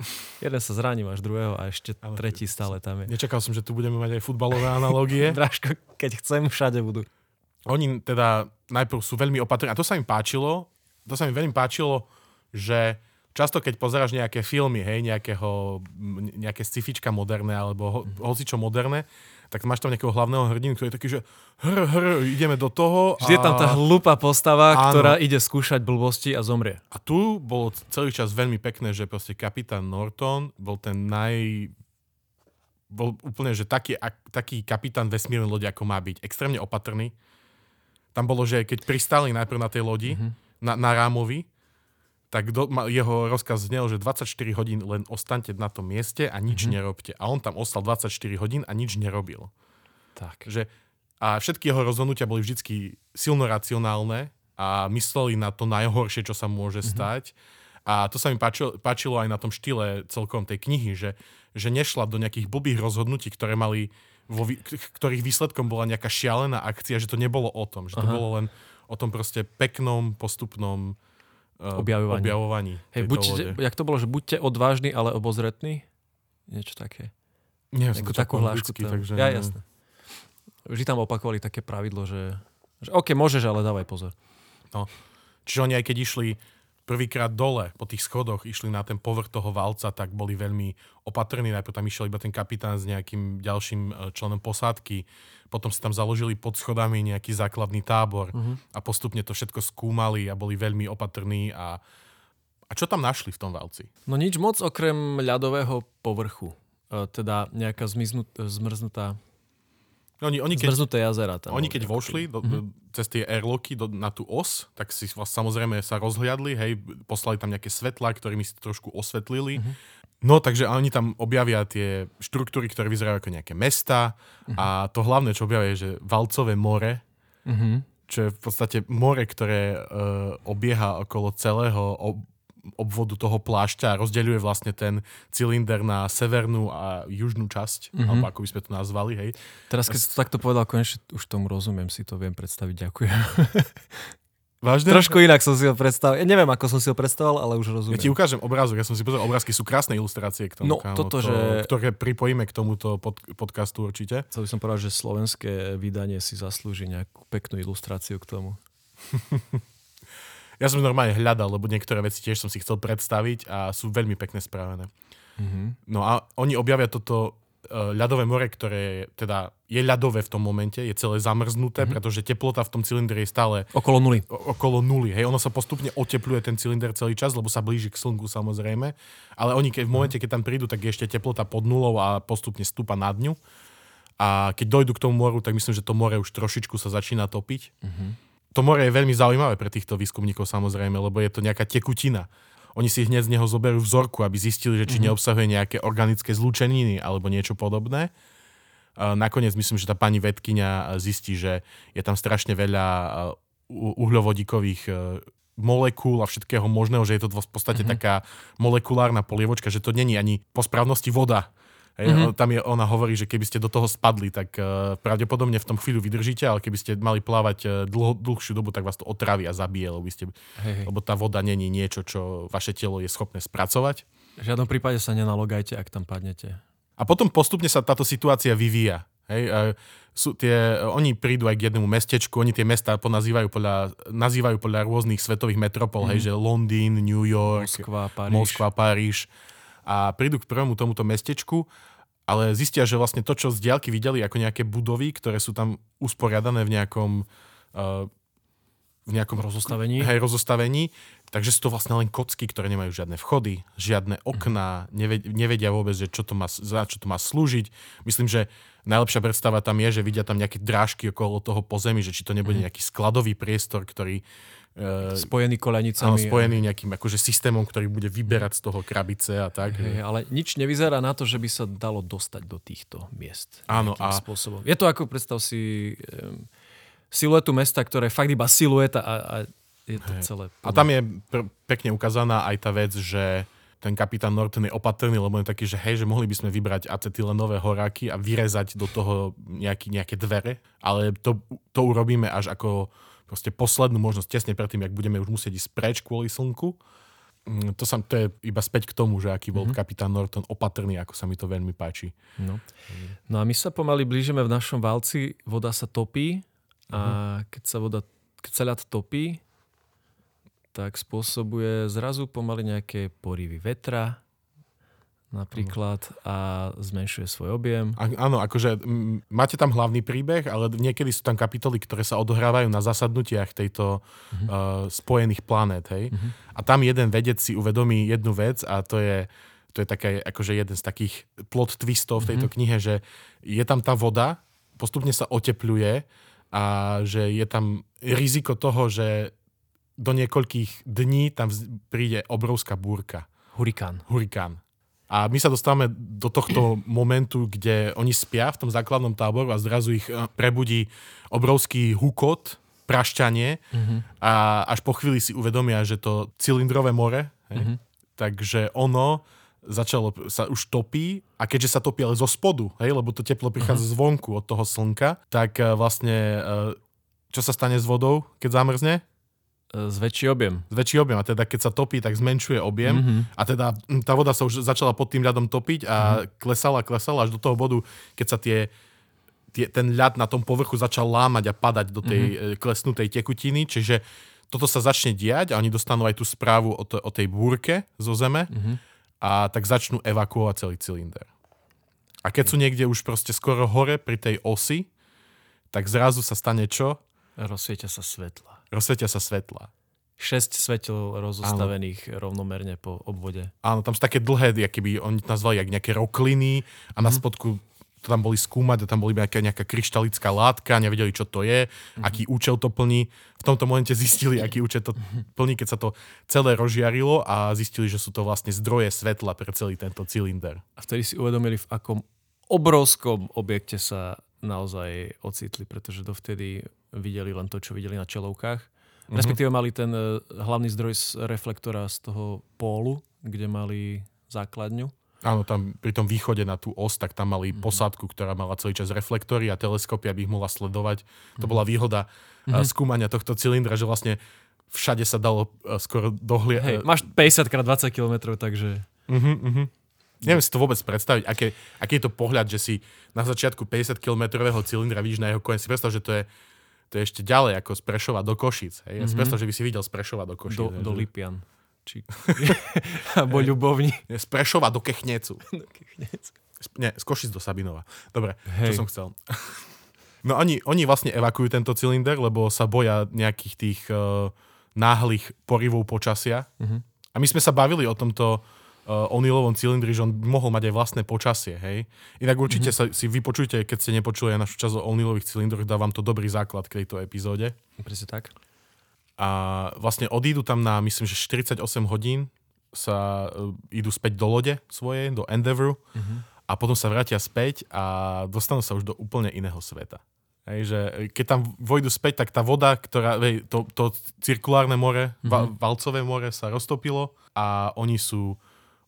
Jeden sa zraní, máš druhého a ešte Ale tretí stále tam je. Nečakal som, že tu budeme mať aj futbalové analogie. Dražko, keď chcem, všade budú. Oni teda najprv sú veľmi opatrní a to sa im páčilo, to sa mi veľmi páčilo, že často keď pozeráš nejaké filmy, hej, nejakého, nejaké scifička moderné alebo ho, mm-hmm. hocičo moderné, tak máš tam nejakého hlavného hrdinu, ktorý je taký, že hr, hr, ideme do toho. Vždy je tam tá hlúpa postava, Áno. ktorá ide skúšať blbosti a zomrie. A tu bolo celý čas veľmi pekné, že proste kapitán Norton bol ten naj... Bol úplne, že taký, ak- taký kapitán vesmírnej lode, ako má byť. Extrémne opatrný. Tam bolo, že keď pristáli najprv na tej lodi, mm-hmm. na, na rámovi, tak do, ma, jeho rozkaz znel, že 24 hodín len ostaňte na tom mieste a nič mm-hmm. nerobte. A on tam ostal 24 hodín a nič nerobil. Tak. Že, a všetky jeho rozhodnutia boli vždy silno racionálne a mysleli na to najhoršie, čo sa môže stať. A to sa mi páčilo, páčilo aj na tom štýle celkom tej knihy, že, že nešla do nejakých blbých rozhodnutí, ktoré mali, vo, ktorých výsledkom bola nejaká šialená akcia, že to nebolo o tom, že to Aha. bolo len o tom proste peknom, postupnom Objavovaní. objavovaní Hej, buďte, lode. jak to bolo, že buďte odvážni, ale obozretní? Niečo také. Nie, čakal takú hlášku. tam. takže... Ja, jasné. Vždy tam opakovali také pravidlo, že, že OK, môžeš, ale dávaj pozor. Čiže oni aj keď išli prvýkrát dole po tých schodoch, išli na ten povrch toho valca, tak boli veľmi opatrní. Najprv tam išiel iba ten kapitán s nejakým ďalším e, členom posádky, potom si tam založili pod schodami nejaký základný tábor Mhm. a postupne to všetko skúmali a boli veľmi opatrní. A, a čo tam našli v tom valci? No nič moc okrem ľadového povrchu. E, teda nejaká zmiznut, zmrznutá, Oni, oni keď, zmrznuté jazera tam. Oni keď vošli do, do, cez tie airlocky do, na tú os, tak si vás samozrejme sa rozhliadli, hej, poslali tam nejaké svetlá, ktorými si trošku osvetlili. No, takže oni tam objavia tie štruktúry, ktoré vyzerajú ako nejaké mesta a to hlavné, čo objavia, je, že Valcové more, Mhm. čo je v podstate more, ktoré uh, obieha okolo celého ob- obvodu toho plášťa a rozdeľuje vlastne ten cylinder na severnú a južnú časť, Mhm. alebo ako by sme to nazvali, hej. Teraz, keď si to takto povedal, konečne už tomu rozumiem, si to viem predstaviť, ďakujem. Vážne? Trošku inak som si ho predstavil. Ja neviem, ako som si ho predstavoval, ale už Ja rozumiem. ti ukážem obrázok, ja som si pozrel obrázky, sú krásne ilustrácie k tomu, No, kámo, toto, to, že- ktoré pripojíme k tomuto pod, podcastu určite. Chcel by som povedať, že slovenské vydanie si zaslúži nejakú peknú ilustráciu k tomu. Ja som normálne hľadal, lebo niektoré veci tiež som si chcel predstaviť a sú veľmi pekne spravené. Mhm. No a oni objavia toto e, ľadové more, ktoré teda je ľadové v tom momente, je celé zamrznuté, Mhm. pretože teplota v tom cylindri je stále Okolo nuly. o- okolo nuly. Hej, ono sa postupne otepluje ten cylinder celý čas, lebo sa blíži k slnku samozrejme. Ale oni keď, v momente, keď tam prídu, tak je ešte teplota pod nulou a postupne stúpa na dňu. A keď dojdu k tomu moru, tak myslím, že to more už trošičku sa začína topiť. To more je veľmi zaujímavé pre týchto výskumníkov samozrejme, lebo je to nejaká tekutina. Oni si hneď z neho zoberú vzorku, aby zistili, že či neobsahuje nejaké organické zlúčeniny alebo niečo podobné. Nakoniec myslím, že tá pani vedkynia zistí, že je tam strašne veľa u- uhľovodíkových uh, molekúl a všetkého možného, že je to v podstate mm-hmm. taká molekulárna polievočka, že to není ani po správnosti voda. Mm-hmm. Tam je, ona hovorí, že keby ste do toho spadli, tak uh, pravdepodobne v tom chvíľu vydržíte, ale keby ste mali plávať uh, dlho, dlhšiu dobu, tak vás to otraví a zabije, lebo, ste, Hej, hej. lebo tá voda není niečo, čo vaše telo je schopné spracovať. V žiadnom prípade sa nenalogajte, ak tam padnete. A potom postupne sa táto situácia vyvíja. Hej, sú tie, oni prídu aj k jednému mestečku, oni tie mesta ponazývajú podľa, nazývajú podľa rôznych svetových metropol, mm. hej, že Londýn, New York, Moskva, Paríž. Moskva, Paríž. A prídu k prvému tomuto mestečku, ale zistia, že vlastne to, čo z diaľky videli ako nejaké budovy, ktoré sú tam usporiadané v nejakom uh, v nejakom Rozostavení. Hej, rozostavení. Takže sú to vlastne len kocky, ktoré nemajú žiadne vchody, žiadne okná, neved, nevedia vôbec, že čo to má, za čo to má slúžiť. Myslím, že najlepšia predstava tam je, že vidia tam nejaké drážky okolo toho pozemí, že či to nebude nejaký skladový priestor, ktorý uh, Spojený áno, koľanicami. spojený nejakým akože systémom, ktorý bude vyberať z toho krabice a tak. Hej, ale nič nevyzerá na to, že by sa dalo dostať do týchto miest. Áno, a- spôsobom. Je to ako, predstav si, um, siluetu mesta, ktoré je fakt iba silueta a, a je to celé. A tam je pr- pekne ukázaná aj tá vec, že ten kapitán Norton je opatrný, lebo je taký, že hej, že mohli by sme vybrať acetylenové horáky a vyrezať do toho nejaký, nejaké dvere, ale to, to urobíme až ako proste poslednú možnosť, tesne predtým, ak budeme už musieť ísť preč kvôli slnku. Mm, To, sa, to je iba späť k tomu, že aký bol mm-hmm. kapitán Norton opatrný, ako sa mi to veľmi páči. No. no a my sa pomaly blížime v našom valci, voda sa topí a keď sa voda, keď sa ľad topí, tak spôsobuje zrazu pomaly nejaké porivy vetra, napríklad a zmenšuje svoj objem. A, áno, akože m, máte tam hlavný príbeh, ale niekedy sú tam kapitoly, ktoré sa odohrávajú na zasadnutiach tejto uh-huh. uh, spojených planét. Hej? Uh-huh. A tam jeden vedec si uvedomí jednu vec a to je, to je také, akože jeden z takých plot twistov v tejto uh-huh. knihe, že je tam tá voda, postupne sa otepluje a že je tam riziko toho, že do niekoľkých dní tam príde obrovská búrka. Hurikán. Hurikán. A my sa dostávame do tohto momentu, kde oni spia v tom základnom táboru a zrazu ich eh, prebudí obrovský hukot, prašťanie mm-hmm. a až po chvíli si uvedomia, že to cylindrové more, mm-hmm. takže ono začalo, sa už topí a keďže sa topí ale zo spodu, hej, lebo to teplo prichádza uh-huh. zvonku od toho slnka, tak eh, vlastne eh, čo sa stane s vodou, keď zamrzne? Zväčší objem. Zväčší objem a teda keď sa topí, tak zmenšuje objem mm-hmm. a teda hm, tá voda sa už začala pod tým ľadom topiť a mm-hmm. klesala, klesala až do toho bodu, keď sa tie, tie, ten ľad na tom povrchu začal lámať a padať do tej mm-hmm. klesnutej tekutiny, čiže toto sa začne diať a oni dostanú aj tú správu o, to, o tej búrke zo zeme mm-hmm. a tak začnú evakuovať celý cylinder. A keď sú niekde už proste skoro hore pri tej osi, tak zrazu sa stane čo? Rozsvietia sa svetla rozsvietia sa svetla. 6 svetel rozostavených Áno. rovnomerne po obvode. Áno, tam sú také dlhé, keby oni nazvali jak nejaké rokliny a mm. na mhm. spodku to tam boli skúmať a tam boli nejaká, nejaká kryštalická látka, nevedeli, čo to je, mm. aký účel to plní. V tomto momente zistili, aký účel to plní, keď sa to celé rozžiarilo a zistili, že sú to vlastne zdroje svetla pre celý tento cylinder. A vtedy si uvedomili, v akom obrovskom objekte sa naozaj ocitli, pretože dovtedy videli len to, čo videli na čelovkách. Mm-hmm. Respektíve mali ten uh, hlavný zdroj z reflektora z toho pólu, kde mali základňu. Áno, tam pri tom východe na tú os, tak tam mali mm-hmm. posádku, ktorá mala celý čas reflektory a teleskopy, aby ich mohla sledovať. Mm-hmm. To bola výhoda mm-hmm. skúmania tohto cylindra, že vlastne všade sa dalo uh, skoro dohliať. Hej, máš 50 x 20 km, takže... Uh-huh, uh-huh. Neviem si to vôbec predstaviť, aké, aký je to pohľad, že si na začiatku 50-kilometrového cylindra vidíš na jeho koniec. Si predstav, že to je to je ešte ďalej ako z Prešova do Košic. Hej. Ja mm-hmm. predstav, že by si videl z Prešova do Košic. Do, do Lipian. Či... Abo ľubovni. Z Prešova do Kechnecu. do Kechnecu. Nie, z Košic do Sabinova. Dobre, Hej. čo som chcel. No oni, oni vlastne evakujú tento cylinder, lebo sa boja nejakých tých uh, náhlych porivov počasia. Uh-huh. A my sme sa bavili o tomto uh, O'Neillovom cylindri, že on mohol mať aj vlastné počasie, hej. Inak určite mm-hmm. sa si vypočujte, keď ste nepočuli aj našu časť o O'Neillových cylindroch, dávam to dobrý základ k tejto epizóde. Presne tak. A vlastne odídu tam na, myslím, že 48 hodín sa uh, idú späť do lode svojej, do Endeavoru mm-hmm. a potom sa vrátia späť a dostanú sa už do úplne iného sveta. Hej, že keď tam vojdu späť, tak tá voda, ktorá, hej, to, to cirkulárne more, mm-hmm. va, valcové more sa roztopilo a oni sú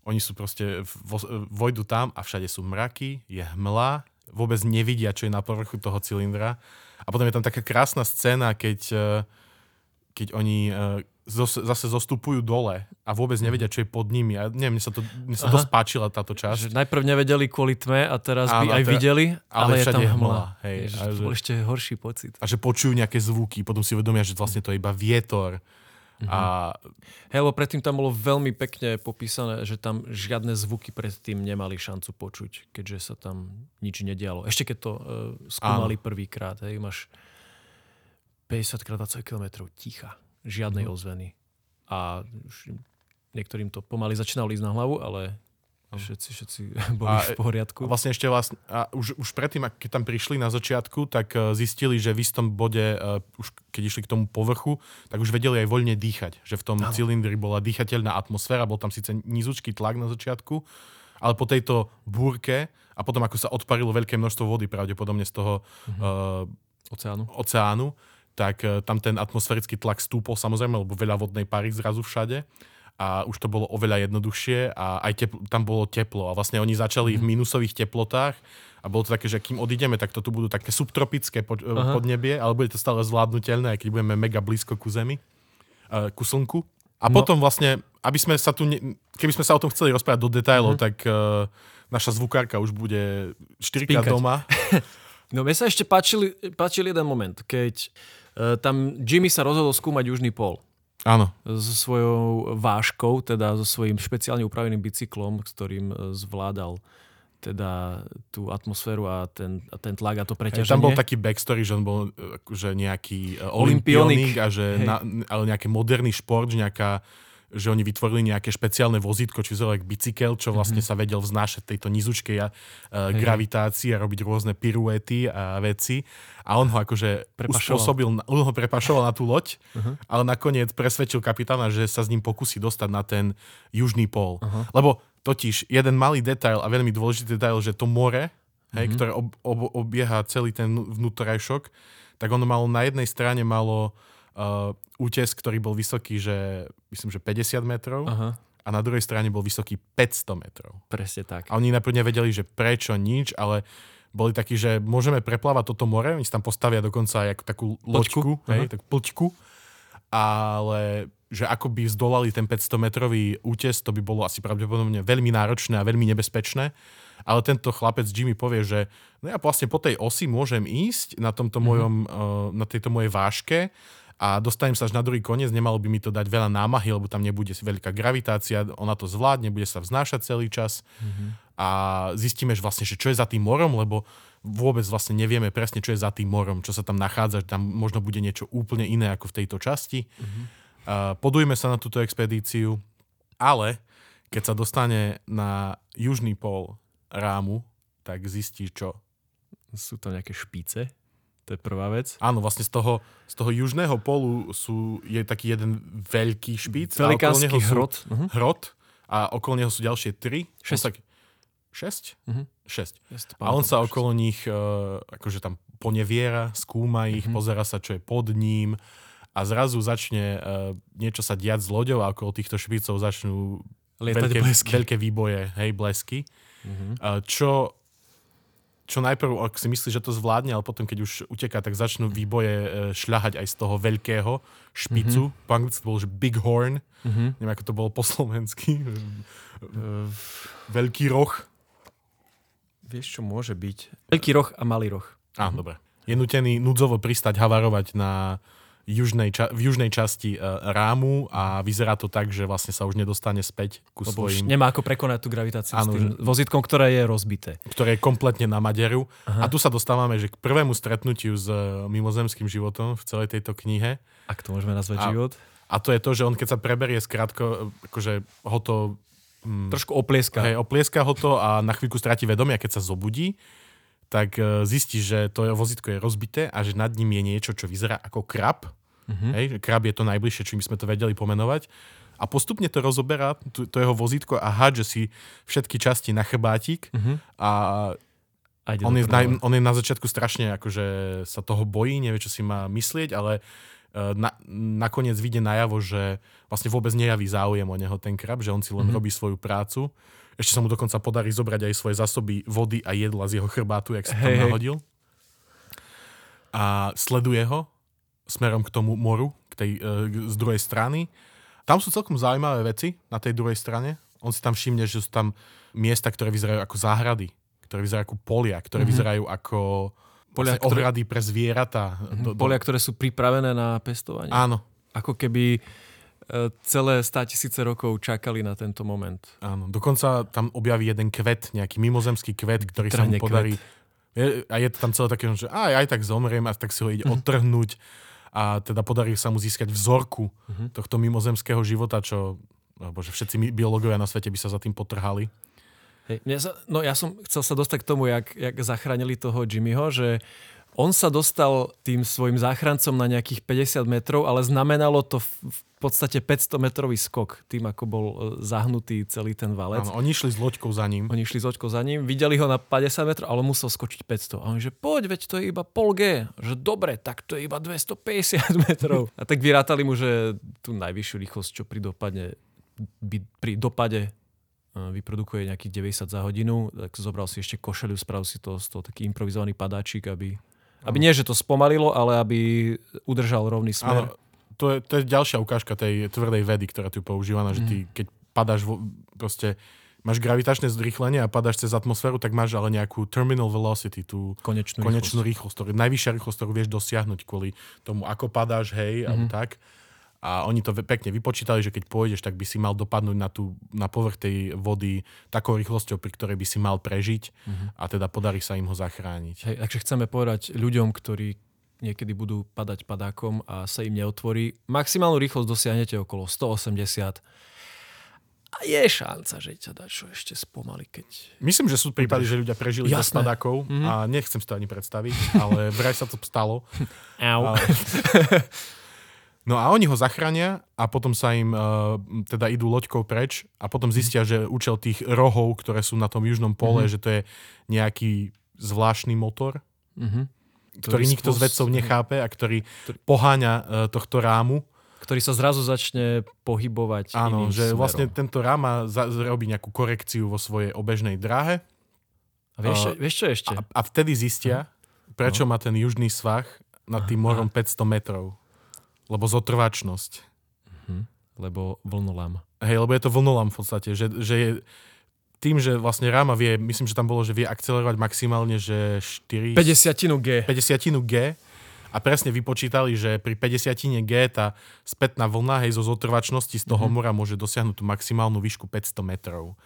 oni sú proste, vo, vojdu tam a všade sú mraky, je hmla, vôbec nevidia, čo je na povrchu toho cylindra. A potom je tam taká krásna scéna, keď, e, keď oni e, zase zostupujú dole a vôbec mhm. nevedia, čo je pod nimi. A neviem, mne sa to, mne sa to spáčila táto časť. Že najprv nevedeli kvôli tme a teraz Áno, by aj teda, videli, ale, ale je tam hmla. hmla. Hej, Ježiš, a to bol ešte horší pocit. A že počujú nejaké zvuky, potom si uvedomia, že vlastne to je iba vietor Mm-hmm. A... Hej, lebo predtým tam bolo veľmi pekne popísané, že tam žiadne zvuky predtým nemali šancu počuť, keďže sa tam nič nedialo. Ešte keď to uh, skúmali prvýkrát, hej, máš 50 krát 20 km ticha, žiadnej mm-hmm. ozveny. A už niektorým to pomaly začínalo ísť na hlavu, ale Všetci, všetci boli a, v poriadku. Vlastne ešte vlastne, a už, už predtým, keď tam prišli na začiatku, tak uh, zistili, že v istom bode, uh, už keď išli k tomu povrchu, tak už vedeli aj voľne dýchať. Že v tom ano. cylindri bola dýchateľná atmosféra, bol tam síce nízučký tlak na začiatku, ale po tejto búrke a potom ako sa odparilo veľké množstvo vody, pravdepodobne z toho uh-huh. uh, oceánu. oceánu, tak uh, tam ten atmosférický tlak stúpol samozrejme, lebo veľa vodnej pary zrazu všade a už to bolo oveľa jednoduchšie a aj tepl- tam bolo teplo a vlastne oni začali v mhm. minusových teplotách a bolo to také, že kým odídeme, tak to tu budú také subtropické pod, uh, podnebie, ale bude to stále zvládnutelné, aj keď budeme mega blízko ku zemi, uh, ku slnku. A no. potom vlastne, aby sme sa tu, ne- keby sme sa o tom chceli rozprávať do detailov, uh-huh. tak uh, naša zvukárka už bude 4 krát doma. no mne sa ešte páčil, páčil jeden moment, keď uh, tam Jimmy sa rozhodol skúmať južný pol. Áno. so svojou váškou, teda so svojím špeciálne upraveným bicyklom, s ktorým e, zvládal teda tú atmosféru a ten, a ten tlak a to preťaženie. tam bol taký backstory, že on bol e, akože nejaký e, olimpionik a že Hej. na, ale nejaký moderný šport, že nejaká že oni vytvorili nejaké špeciálne vozítko, či ako bicykel, čo vlastne Mhm. sa vedel vznášať tejto nizučkej uh, gravitácii a robiť rôzne piruety a veci. A on ho akože uspôsobil, on ho prepašoval na tú loď, Mhm. ale nakoniec presvedčil kapitána, že sa s ním pokusí dostať na ten južný pól. Lebo totiž jeden malý detail a veľmi dôležitý detail, že to more, hej, Mhm. ktoré ob, ob, obieha celý ten vnútorajšok, tak ono malo na jednej strane malo uh, útes, ktorý bol vysoký, že myslím, že 50 metrov Aha, a na druhej strane bol vysoký 500 metrov. presne tak. A oni najprv nevedeli, že prečo nič, ale boli takí, že môžeme preplávať toto more, oni si tam postavia dokonca aj ako takú loďku, hej, takú plťku, ale že ako by zdolali ten 500 metrový útes, to by bolo asi pravdepodobne veľmi náročné a veľmi nebezpečné. Ale tento chlapec Jimmy povie, že no ja vlastne po tej osi môžem ísť na, tomto mojom, uh, na tejto mojej váške a dostanem sa až na druhý koniec, nemalo by mi to dať veľa námahy, lebo tam nebude veľká gravitácia, ona to zvládne, bude sa vznášať celý čas a zistíme, že vlastne, že čo je za tým morom, lebo vôbec vlastne nevieme presne, čo je za tým morom, čo sa tam nachádza, že tam možno bude niečo úplne iné ako v tejto časti. Uh, podujme sa na túto expedíciu, ale keď sa dostane na južný pól rámu, tak zistí čo. Sú to nejaké špice, to je prvá vec. Áno, vlastne z toho, z toho južného polu sú, je taký jeden veľký špic. a okolo Velikánsky neho sú- hrot. Mhm. Hrot a okolo neho sú ďalšie tri. Šesť. Sa- Šesť? Mhm. Šesť. Ja A on sa že- okolo nich uh, akože tam poneviera, skúma ich, Mhm. pozera sa, čo je pod ním a zrazu začne uh, niečo sa diať s loďou a okolo týchto špicov začnú Lietať veľké, blesky. veľké výboje, hej, blesky. Mhm. Uh, čo, čo najprv, ak si myslí, že to zvládne, ale potom, keď už uteká, tak začnú výboje uh, šľahať aj z toho veľkého špicu. Po anglicky to bol, že big horn. Mhm. Neviem, ako to bolo po slovensky. Uh, Veľký roh. vieš, čo môže byť? Veľký roh a malý roh. Á, mm dobre. Je nutený núdzovo pristať havarovať na južnej ča- v južnej časti uh, rámu a vyzerá to tak, že vlastne sa už nedostane späť ku Lebo už svojim, nemá ako prekonať tú gravitáciu Áno, s tým vozítkom, ktoré je rozbité. ktoré je kompletne na maderu. Aha. A tu sa dostávame, že k prvému stretnutiu s uh, mimozemským životom v celej tejto knihe. Ak to môžeme nazvať A- život. A to je to, že on keď sa preberie skrátko, akože ho to mm, Trošku oplieska. Hej, oplieska ho to a na chvíľku stráti vedomie a keď sa zobudí, tak e, zistí, že to vozítko je rozbité a že nad ním je niečo, čo vyzerá ako krab. Mhm. Hej, krab je to najbližšie, čím by sme to vedeli pomenovať. A postupne to rozoberá, to, to jeho vozítko a hádže si všetky časti na chrbátik Mhm. a A on je, na, on je na začiatku strašne akože sa toho bojí, nevie, čo si má myslieť, ale e, na, nakoniec vyjde najavo, že vlastne vôbec nejaví záujem o neho ten krab, že on si len Mhm. robí svoju prácu. Ešte sa mu dokonca podarí zobrať aj svoje zásoby vody a jedla z jeho chrbátu, jak sa tam hej. nahodil. A sleduje ho smerom k tomu moru, k tej, e, z druhej strany. Tam sú celkom zaujímavé veci na tej druhej strane. On si tam všimne, že sú tam miesta, ktoré vyzerajú ako záhrady, ktoré vyzerajú ako polia, ktoré Mhm. vyzerajú ako Polia, polia, ktoré- ohrady pre zvieratá. Do, do, Polia, ktoré sú pripravené na pestovanie. Áno, Ako keby celé 100 tisíce rokov čakali na tento moment. áno. Dokonca tam objaví jeden kvet, nejaký mimozemský kvet, ktorý sa mu Trhne podarí. Je, a je to tam celé také, že aj, aj tak zomriem a tak si ho ide odtrhnúť a teda podarí sa mu získať vzorku tohto mimozemského života, čo bože, všetci biológovia na svete by sa za tým potrhali. Hej, mňa sa, no ja som chcel sa dostať k tomu, jak, jak zachránili toho Jimmyho, že on sa dostal tým svojim záchrancom na nejakých 50 metrov, ale znamenalo to v, podstate 500 metrový skok, tým ako bol e, zahnutý celý ten valec. Áno, oni išli s loďkou za ním. Oni šli s očkou za ním, videli ho na 50 metrov, ale musel skočiť 500. A on že poď, veď to je iba pol G. Že dobre, tak to je iba 250 metrov. A tak vyrátali mu, že tú najvyššiu rýchlosť, čo pri dopadne, by, pri dopade e, vyprodukuje nejakých 90 za hodinu, tak zobral si ešte košeliu, spravil si to z toho taký improvizovaný padáčik, aby, aby nie, že to spomalilo, ale aby udržal rovný smer. Áno, to je, to je ďalšia ukážka tej tvrdej vedy, ktorá tu používaná, že ty, keď padáš, vo, proste máš gravitačné zrýchlenie a padáš cez atmosféru, tak máš ale nejakú terminal velocity, tú Konečnú, konečnú rýchlosť. rýchlosť, ktorú, najvyššia rýchlosť, ktorú vieš dosiahnuť kvôli tomu, ako padáš, hej, mm-hmm. alebo tak. A oni to pekne vypočítali, že keď pôjdeš, tak by si mal dopadnúť na, tú, na povrch tej vody takou rýchlosťou, pri ktorej by si mal prežiť Mhm. a teda podarí sa im ho zachrániť. Hej, takže chceme povedať ľuďom, ktorí niekedy budú padať padákom a sa im neotvorí, maximálnu rýchlosť dosiahnete okolo 180 a je šanca, že ťa dá čo ešte spomaly, keď... Myslím, že sú prípady, že ľudia prežili bez padákov Mhm. a nechcem si to ani predstaviť, ale vraj sa to stalo. Au. Ale... No a oni ho zachránia a potom sa im uh, teda idú loďkou preč a potom zistia, že účel tých rohov, ktoré sú na tom južnom pole, Mhm. že to je nejaký zvláštny motor, Mhm. ktorý nikto z spos- vedcov nechápe a ktorý poháňa uh, tohto rámu. Ktorý sa zrazu začne pohybovať Áno, že smerom. vlastne tento rám má za, robí nejakú korekciu vo svojej obežnej dráhe A vieš, a- vieš čo ešte? a, a vtedy zistia, prečo má ten južný svah nad tým morom 500 metrov. Lebo zotrvačnosť. Lebo vlnolám. Hej, lebo je to vlnolám v podstate, že, že je tým, že vlastne ráma vie, myslím, že tam bolo, že vie akcelerovať maximálne, že 4... 50 G. 50 G a presne vypočítali, že pri 50 G tá spätná vlna hej, zo zotrvačnosti z toho mm-hmm. mora môže dosiahnuť tú maximálnu výšku 500 metrov.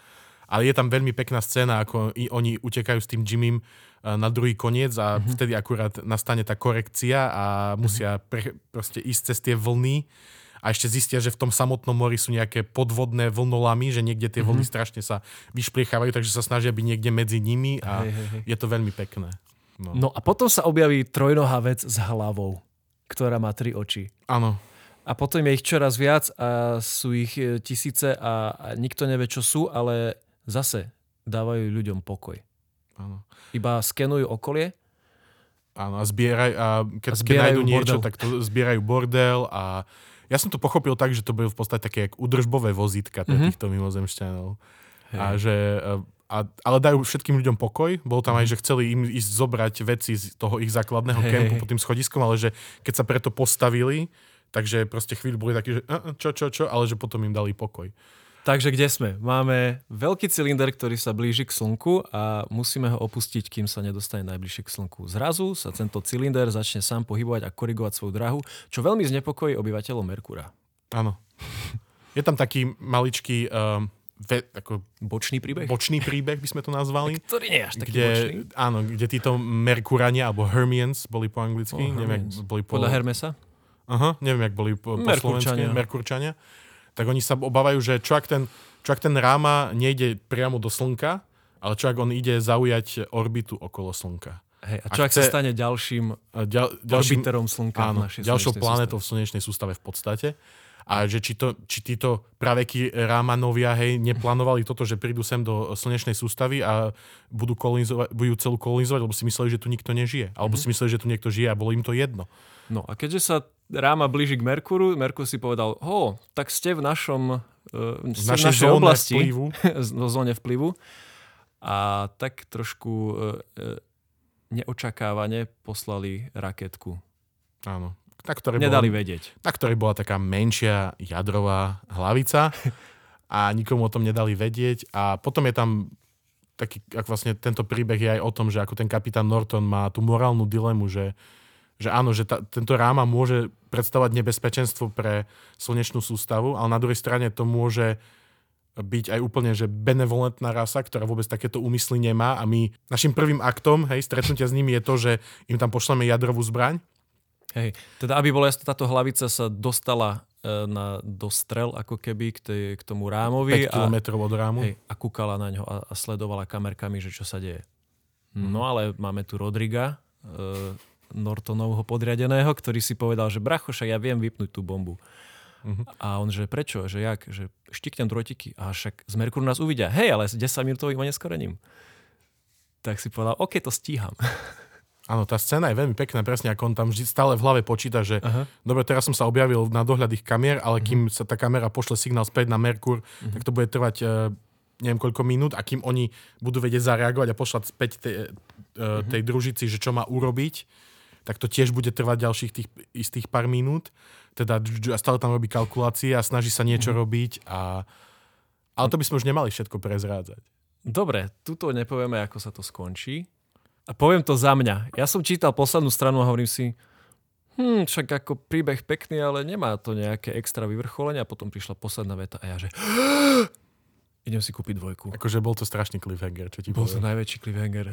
Ale je tam veľmi pekná scéna, ako i, oni utekajú s tým Jimmym eh, na druhý koniec a mm-hmm. vtedy akurát nastane tá korekcia a musia pre, proste ísť cez tie vlny a ešte zistia, že v tom samotnom mori sú nejaké podvodné vlnolamy, že niekde tie vlny strašne sa vyšpliechávajú, takže sa snažia byť niekde medzi nimi a Hej, hej, hej. je to veľmi pekné. No. No a potom sa objaví trojnohá vec s hlavou, ktorá má tri oči. Áno, A potom je ich čoraz viac a sú ich e, tisíce a, a nikto nevie, čo sú, ale zase dávajú ľuďom pokoj. áno. Iba skenujú okolie Áno, a zbieraj, a keď, A keď nájdu niečo, bordel. tak to zbierajú bordel a ja som to pochopil tak, že to bolo v podstate také jak udržbové vozítka pre Mhm. týchto mimozemšťanov. Hej. A že, a, ale dajú všetkým ľuďom pokoj. Bolo tam aj, že chceli im ísť zobrať veci z toho ich základného Hej, kempu pod tým schodiskom, ale že keď sa preto postavili, takže proste chvíľu boli takí, že "A, a, čo, čo, čo, ale že potom im dali pokoj. Takže kde sme? Máme veľký cylinder, ktorý sa blíži k Slnku a musíme ho opustiť, kým sa nedostane najbližšie k Slnku. Zrazu sa tento cylinder začne sám pohybovať a korigovať svoju drahu, čo veľmi znepokojí obyvateľov Merkúra. Áno. Je tam taký maličký um, ve, ako Bočný príbeh? bočný príbeh, by sme to nazvali. ktorý nie je až taký kde, bočný. áno, kde títo Merkurania, alebo Hermians boli po anglicky, Oh, neviem, boli po... Podľa Hermesa? Aha, neviem, jak boli po, po Merkurčania. slovensky, Merkurčania. Tak oni sa obávajú, že čo ak ten, čo ak ten ráma nejde priamo do Slnka, ale čo ak on ide zaujať orbitu okolo Slnka. Hej, a čo ak sa chce- stane ďalším Ďal, ďalším, orbiterom Slnka v áno, našej ďalšou planetou v slnečnej sústave v podstate. A že či, to, či títo praveky Rámanovia hej, neplánovali toto, že prídu sem do slnečnej sústavy a budú, kolonizovať, budú celú kolonizovať, lebo si mysleli, že tu nikto nežije. Alebo Mhm. si mysleli, že tu niekto žije a bolo im to jedno. No a keďže sa Ráma blíži k Merkúru, Merkur si povedal, ho, tak ste v našom uh, V ste v našej našej zóne oblasti, vplyvu. v zóne vplyvu. A tak trošku uh, uh, neočakávane poslali raketku. Áno. Na ktorej, Nedali bola, vedieť. na ktorej bola taká menšia jadrová hlavica a nikomu o tom nedali vedieť. A potom je tam taký, ak vlastne tento príbeh je aj o tom, že ako ten kapitán Norton má tú morálnu dilemu, že, že áno, že ta, tento ráma môže predstavovať nebezpečenstvo pre slnečnú sústavu, ale na druhej strane to môže byť aj úplne, že benevolentná rasa, ktorá vôbec takéto úmysly nemá a my, našim prvým aktom, hej, stretnutia s nimi je to, že im tam pošleme jadrovú zbraň, Hej. Teda, aby bola jasná, táto hlavica sa dostala e, na, do strel, ako keby k, tej, k tomu rámovi 5 a, kilometrov od rámu. hej, a kúkala na ňo a, a sledovala kamerkami, že čo sa deje. No ale máme tu Rodriga, e, Nortonovho podriadeného, ktorý si povedal, že bracho, však ja viem vypnúť tú bombu. Mhm. A on, že prečo, že jak, že štiknem drotiky. A však z Merkúru nás uvidia. Hej, ale s 10 minútovým oneskorením. Tak si povedal, OK, to stíham. Áno, tá scéna je veľmi pekná, presne ako on tam vždy stále v hlave počíta, že Aha. dobre, teraz som sa objavil na dohľad ich kamier, ale kým sa tá kamera pošle signál späť na Merkur, tak to bude trvať e, neviem koľko minút a kým oni budú vedieť zareagovať a pošlať späť tej, e, tej družici, že čo má urobiť, tak to tiež bude trvať ďalších tých istých pár minút. Teda stále tam robí kalkulácie a snaží sa niečo robiť a ale to by sme už nemali všetko prezrádzať. Dobre, tuto nepovieme, ako sa to skončí. A poviem to za mňa. Ja som čítal poslednú stranu a hovorím si, hm, však ako príbeh pekný, ale nemá to nejaké extra vyvrcholenie a potom prišla posledná veta a ja že idem si kúpiť dvojku. Akože bol to strašný cliffhanger, čo ti Bol to poviem. najväčší cliffhanger.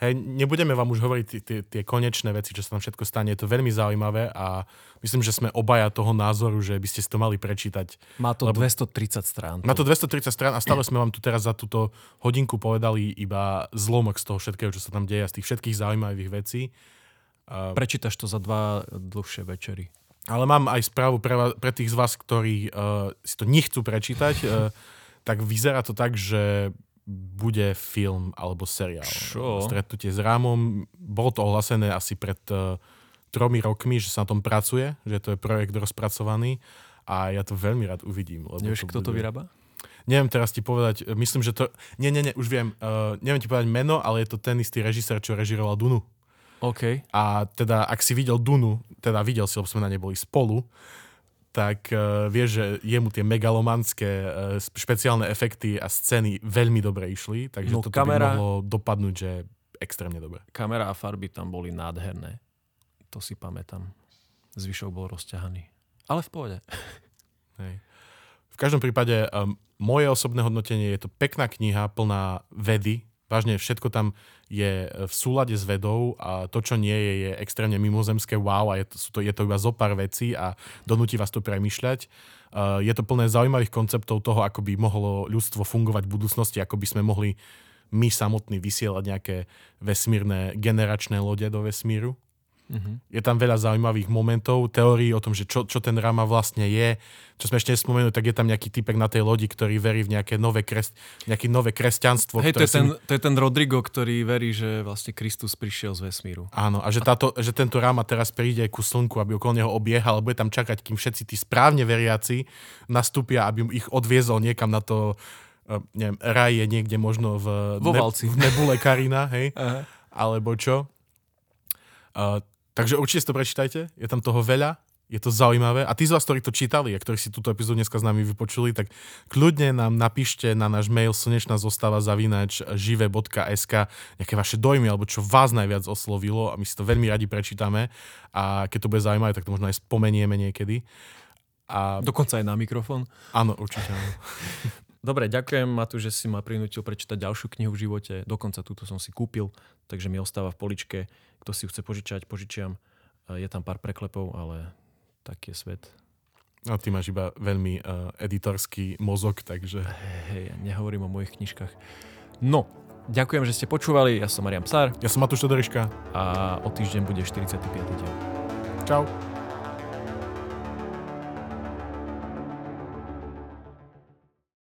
Hej, nebudeme vám už hovoriť tie- tie, tie konečné veci, čo sa tam všetko stane. Je to veľmi zaujímavé a myslím, že sme obaja toho názoru, že by ste si to mali prečítať. Má to Lebo- 230 strán. Má to 230 strán a stále sme vám tu teraz za túto hodinku povedali iba zlomok z toho všetkého, čo sa tam deje, z tých všetkých zaujímavých vecí. A, Prečítaš to za dva dlhšie večery. ale mám aj správu pre, vás, pre tých z vás, ktorí uh, si to nechcú prečítať. Uh, tak vyzerá to tak, že bude film alebo seriál. Čo? Stretnutie s Rámom. Bolo to ohlasené asi pred uh, tromi rokmi, že sa na tom pracuje, že to je projekt rozpracovaný a ja to veľmi rád uvidím. Lebo Nevieš, kto to bude- vyrába? Neviem teraz ti povedať, myslím, že to... Nie, nie, nie, už viem. Uh, neviem ti povedať meno, ale je to ten istý režisér, čo režiroval Dunu. OK. A teda, ak si videl Dunu, teda videl si, lebo sme na nej boli spolu, tak uh, vieš, že jemu tie megalomanské uh, špeciálne efekty a scény veľmi dobre išli, takže No, toto kamera- by mohlo dopadnúť, že extrémne dobre. Kamera a farby tam boli nádherné. To si pamätám. Zvyšok bol rozťahaný. Ale v pohode. Hej. V každom prípade um, moje osobné hodnotenie je to pekná kniha plná vedy. Vážne všetko tam je v súlade s vedou a to, čo nie je, je extrémne mimozemské wow a je to, sú to, je to iba zo pár vecí a donúti vás to premyšľať. Uh, je to plné zaujímavých konceptov toho, ako by mohlo ľudstvo fungovať v budúcnosti, ako by sme mohli my samotní vysielať nejaké vesmírne generačné lode do vesmíru. Mhm. Je tam veľa zaujímavých momentov, teórií o tom, že čo, čo ten Rama vlastne je. Čo sme ešte nespomenuli, tak je tam nejaký typek na tej lodi, ktorý verí v nejaké nové, kres, nejaké nové kresťanstvo. Hej, to je, ten, si... to je ten Rodrigo, ktorý verí, že vlastne Kristus prišiel z vesmíru. Áno, a že, táto, že tento Rama teraz príde ku slnku, aby okolo neho obiehal, bude tam čakať, kým všetci tí správne veriaci nastúpia, aby ich odviezol niekam na to, eh, neviem, raj je niekde možno v, Vo Valci. v nebule Karina, hej, Aha. alebo čo. Uh, takže určite si to prečítajte, je tam toho veľa, je to zaujímavé. A tí z vás, ktorí to čítali a ktorí si túto epizódu dneska s nami vypočuli, tak kľudne nám napíšte na náš mail slnečná zostava zavinač žive.sk nejaké vaše dojmy, alebo čo vás najviac oslovilo a my si to veľmi radi prečítame a keď to bude zaujímavé, tak to možno aj spomenieme niekedy. A Dokonca aj na mikrofón. áno, určite áno. Dobre, ďakujem Matu, že si ma prinútil prečítať ďalšiu knihu v živote. Dokonca túto som si kúpil, takže mi ostáva v poličke. Kto si ju chce požičať, požičiam. Je tam pár preklepov, ale taký je svet. A ty máš iba veľmi uh, editorský mozog, takže Hej, ja nehovorím o mojich knižkách. No, ďakujem, že ste počúvali. Ja som Marian Psár ja som Matúš Todoriška. a o týždeň bude 45. diel. Čau.